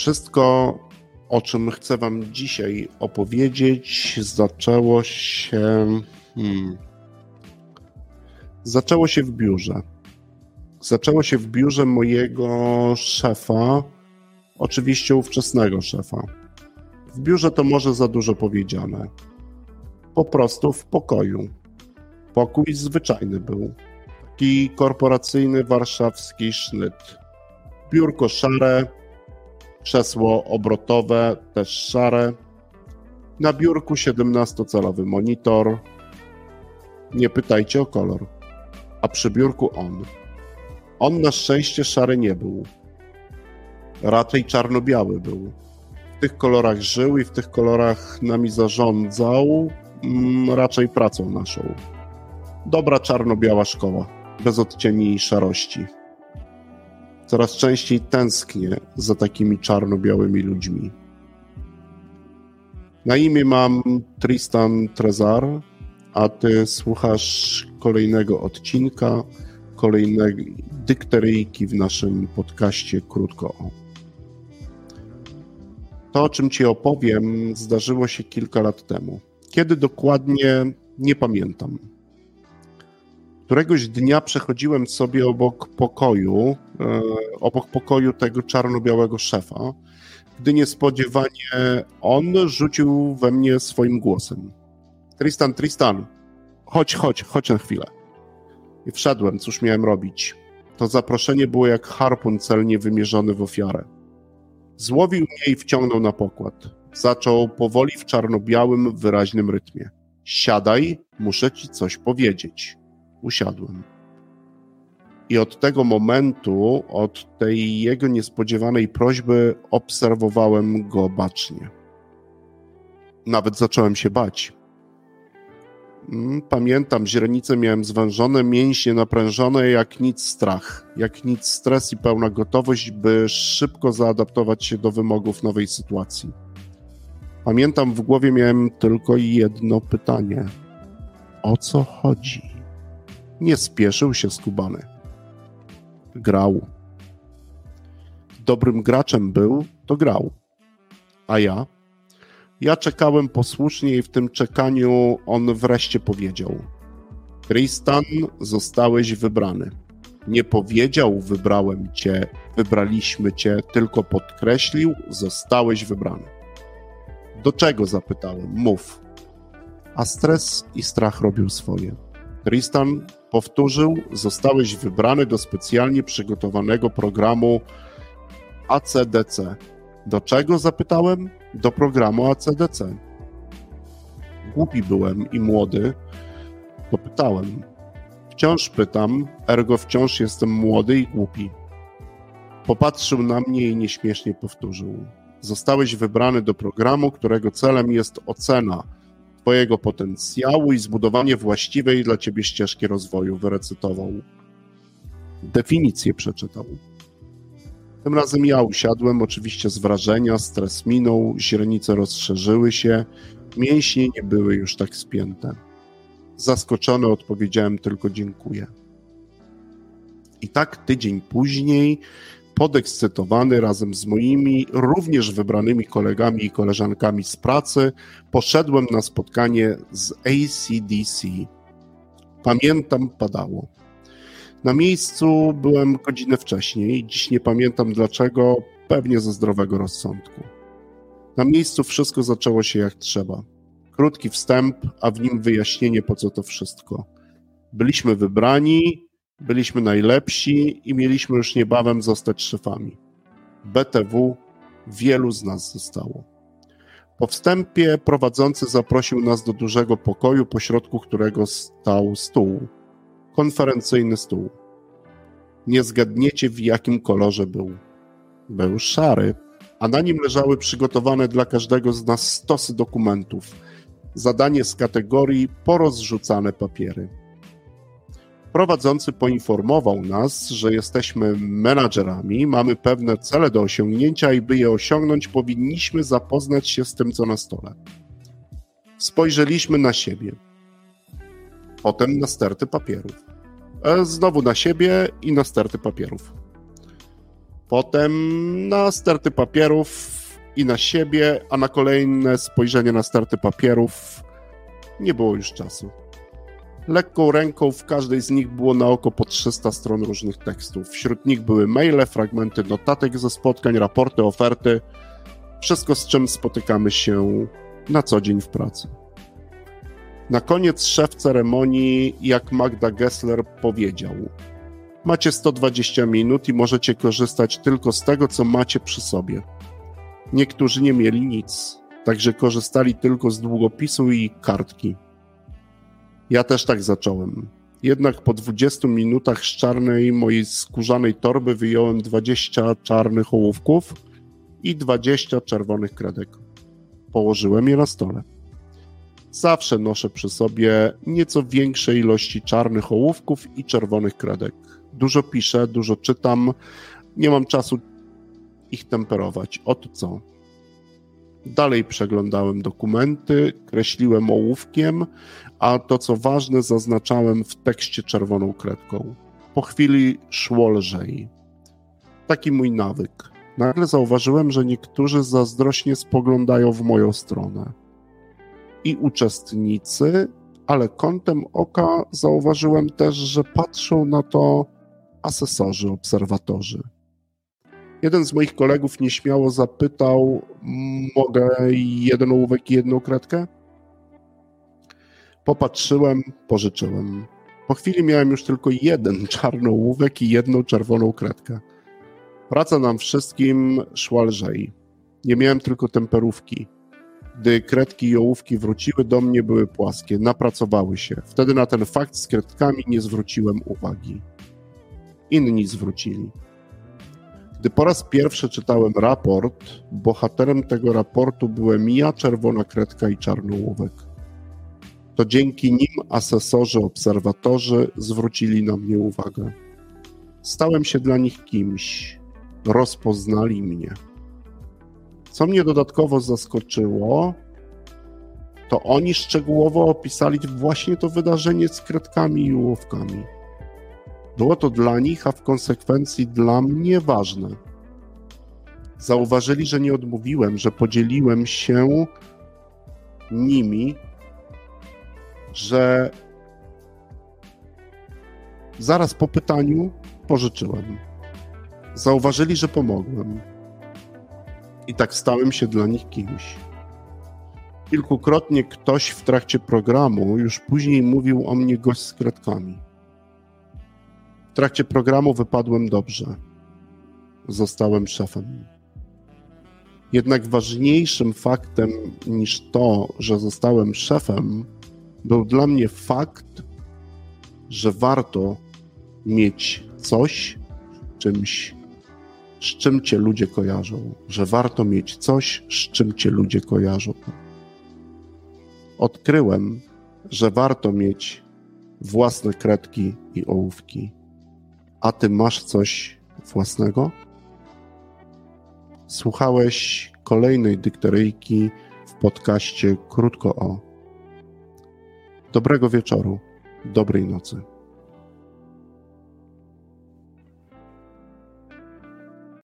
Wszystko, o czym chcę Wam dzisiaj opowiedzieć, zaczęło się. Hmm, zaczęło się w biurze. Zaczęło się w biurze mojego szefa, oczywiście ówczesnego szefa. W biurze to może za dużo powiedziane. Po prostu w pokoju. Pokój zwyczajny był. Taki korporacyjny warszawski sznyt. Biurko szare, krzesło obrotowe też szare. Na biurku 17-calowy monitor. Nie pytajcie o kolor. A przy biurku on. On na szczęście szary nie był. Raczej czarno-biały był. W tych kolorach żył i w tych kolorach nami zarządzał, mm, raczej pracą naszą. Dobra czarno-biała szkoła, bez odcieni i szarości. Coraz częściej tęsknię za takimi czarno-białymi ludźmi. Na imię mam Tristan Trezar, a ty słuchasz kolejnego odcinka, kolejnej dykteryjki w naszym podcaście Krótko o. To, o czym ci opowiem, zdarzyło się kilka lat temu. Kiedy dokładnie, nie pamiętam. Któregoś dnia przechodziłem sobie obok pokoju, e, obok pokoju tego czarno-białego szefa, gdy niespodziewanie on rzucił we mnie swoim głosem. Tristan, Tristan, chodź, chodź, chodź na chwilę. I wszedłem, cóż miałem robić. To zaproszenie było jak harpun celnie wymierzony w ofiarę. Złowił mnie i wciągnął na pokład. Zaczął powoli w czarno-białym, wyraźnym rytmie. Siadaj, muszę ci coś powiedzieć. Usiadłem. I od tego momentu, od tej jego niespodziewanej prośby, obserwowałem go bacznie. Nawet zacząłem się bać. Mm, pamiętam, źrenice miałem zwężone, mięśnie naprężone, jak nic strach, jak nic stres i pełna gotowość, by szybko zaadaptować się do wymogów nowej sytuacji. Pamiętam, w głowie miałem tylko jedno pytanie: o co chodzi? Nie spieszył się skubany. Grał. Dobrym graczem był, to grał. A ja? Ja czekałem posłusznie i w tym czekaniu on wreszcie powiedział: Tristan, zostałeś wybrany. Nie powiedział, wybrałem cię, wybraliśmy cię, tylko podkreślił, zostałeś wybrany. Do czego zapytałem? Mów. A stres i strach robił swoje. Tristan powtórzył, zostałeś wybrany do specjalnie przygotowanego programu ACDC. Do czego zapytałem? Do programu ACDC. Głupi byłem i młody, to pytałem. Wciąż pytam, ergo wciąż jestem młody i głupi. Popatrzył na mnie i nieśmiesznie powtórzył. Zostałeś wybrany do programu, którego celem jest ocena Twojego potencjału i zbudowanie właściwej dla Ciebie ścieżki rozwoju. Wyrecytował. Definicję przeczytał. Tym razem ja usiadłem, oczywiście z wrażenia, stres minął, źrenice rozszerzyły się, mięśnie nie były już tak spięte. Zaskoczony odpowiedziałem tylko dziękuję. I tak tydzień później, podekscytowany razem z moimi również wybranymi kolegami i koleżankami z pracy, poszedłem na spotkanie z ACDC. Pamiętam, padało. Na miejscu byłem godzinę wcześniej, dziś nie pamiętam dlaczego, pewnie ze zdrowego rozsądku. Na miejscu wszystko zaczęło się jak trzeba. Krótki wstęp, a w nim wyjaśnienie, po co to wszystko. Byliśmy wybrani, byliśmy najlepsi i mieliśmy już niebawem zostać szefami. BTW wielu z nas zostało. Po wstępie prowadzący zaprosił nas do dużego pokoju, pośrodku którego stał stół konferencyjny stół. Nie zgadniecie, w jakim kolorze był. Był szary, a na nim leżały przygotowane dla każdego z nas stosy dokumentów, zadanie z kategorii porozrzucane papiery. Prowadzący poinformował nas, że jesteśmy menadżerami, mamy pewne cele do osiągnięcia i by je osiągnąć, powinniśmy zapoznać się z tym, co na stole. Spojrzeliśmy na siebie potem na sterty papierów. E, znowu na siebie i na sterty papierów. Potem na sterty papierów i na siebie, a na kolejne spojrzenie na sterty papierów nie było już czasu. Lekką ręką w każdej z nich było na oko po 300 stron różnych tekstów. Wśród nich były maile, fragmenty notatek ze spotkań, raporty, oferty. Wszystko, z czym spotykamy się na co dzień w pracy. Na koniec szef ceremonii, jak Magda Gessler powiedział: Macie 120 minut i możecie korzystać tylko z tego, co macie przy sobie. Niektórzy nie mieli nic, także korzystali tylko z długopisu i kartki. Ja też tak zacząłem. Jednak po 20 minutach z czarnej mojej skórzanej torby wyjąłem 20 czarnych ołówków i 20 czerwonych kredek. Położyłem je na stole. Zawsze noszę przy sobie nieco większe ilości czarnych ołówków i czerwonych kredek. Dużo piszę, dużo czytam, nie mam czasu ich temperować. Oto co. Dalej przeglądałem dokumenty, kreśliłem ołówkiem, a to co ważne zaznaczałem w tekście czerwoną kredką. Po chwili szło lżej. Taki mój nawyk. Nagle zauważyłem, że niektórzy zazdrośnie spoglądają w moją stronę. I uczestnicy, ale kątem oka zauważyłem też, że patrzą na to asesorzy, obserwatorzy. Jeden z moich kolegów nieśmiało zapytał: Mogę jeden ołówek i jedną kredkę? Popatrzyłem, pożyczyłem. Po chwili miałem już tylko jeden czarny ołówek i jedną czerwoną kredkę. Praca nam wszystkim szła lżej. Nie miałem tylko temperówki. Gdy kredki i ołówki wróciły do mnie, były płaskie, napracowały się. Wtedy na ten fakt z kredkami nie zwróciłem uwagi. Inni zwrócili. Gdy po raz pierwszy czytałem raport, bohaterem tego raportu byłem ja, czerwona kredka i czarny ołówek. To dzięki nim asesorzy, obserwatorzy zwrócili na mnie uwagę. Stałem się dla nich kimś, rozpoznali mnie. Co mnie dodatkowo zaskoczyło, to oni szczegółowo opisali właśnie to wydarzenie z kredkami i ołówkami. Było to dla nich, a w konsekwencji dla mnie ważne. Zauważyli, że nie odmówiłem, że podzieliłem się nimi, że zaraz po pytaniu pożyczyłem. Zauważyli, że pomogłem. I tak stałem się dla nich kimś. Kilkukrotnie ktoś w trakcie programu już później mówił o mnie gość z kredkami. Trakcie programu wypadłem dobrze. Zostałem szefem. Jednak ważniejszym faktem niż to, że zostałem szefem, był dla mnie fakt, że warto mieć coś, czymś, z czym cię ludzie kojarzą. Że warto mieć coś, z czym cię ludzie kojarzą. Odkryłem, że warto mieć własne kredki i ołówki a ty masz coś własnego? Słuchałeś kolejnej dykteryjki w podcaście Krótko o. Dobrego wieczoru, dobrej nocy.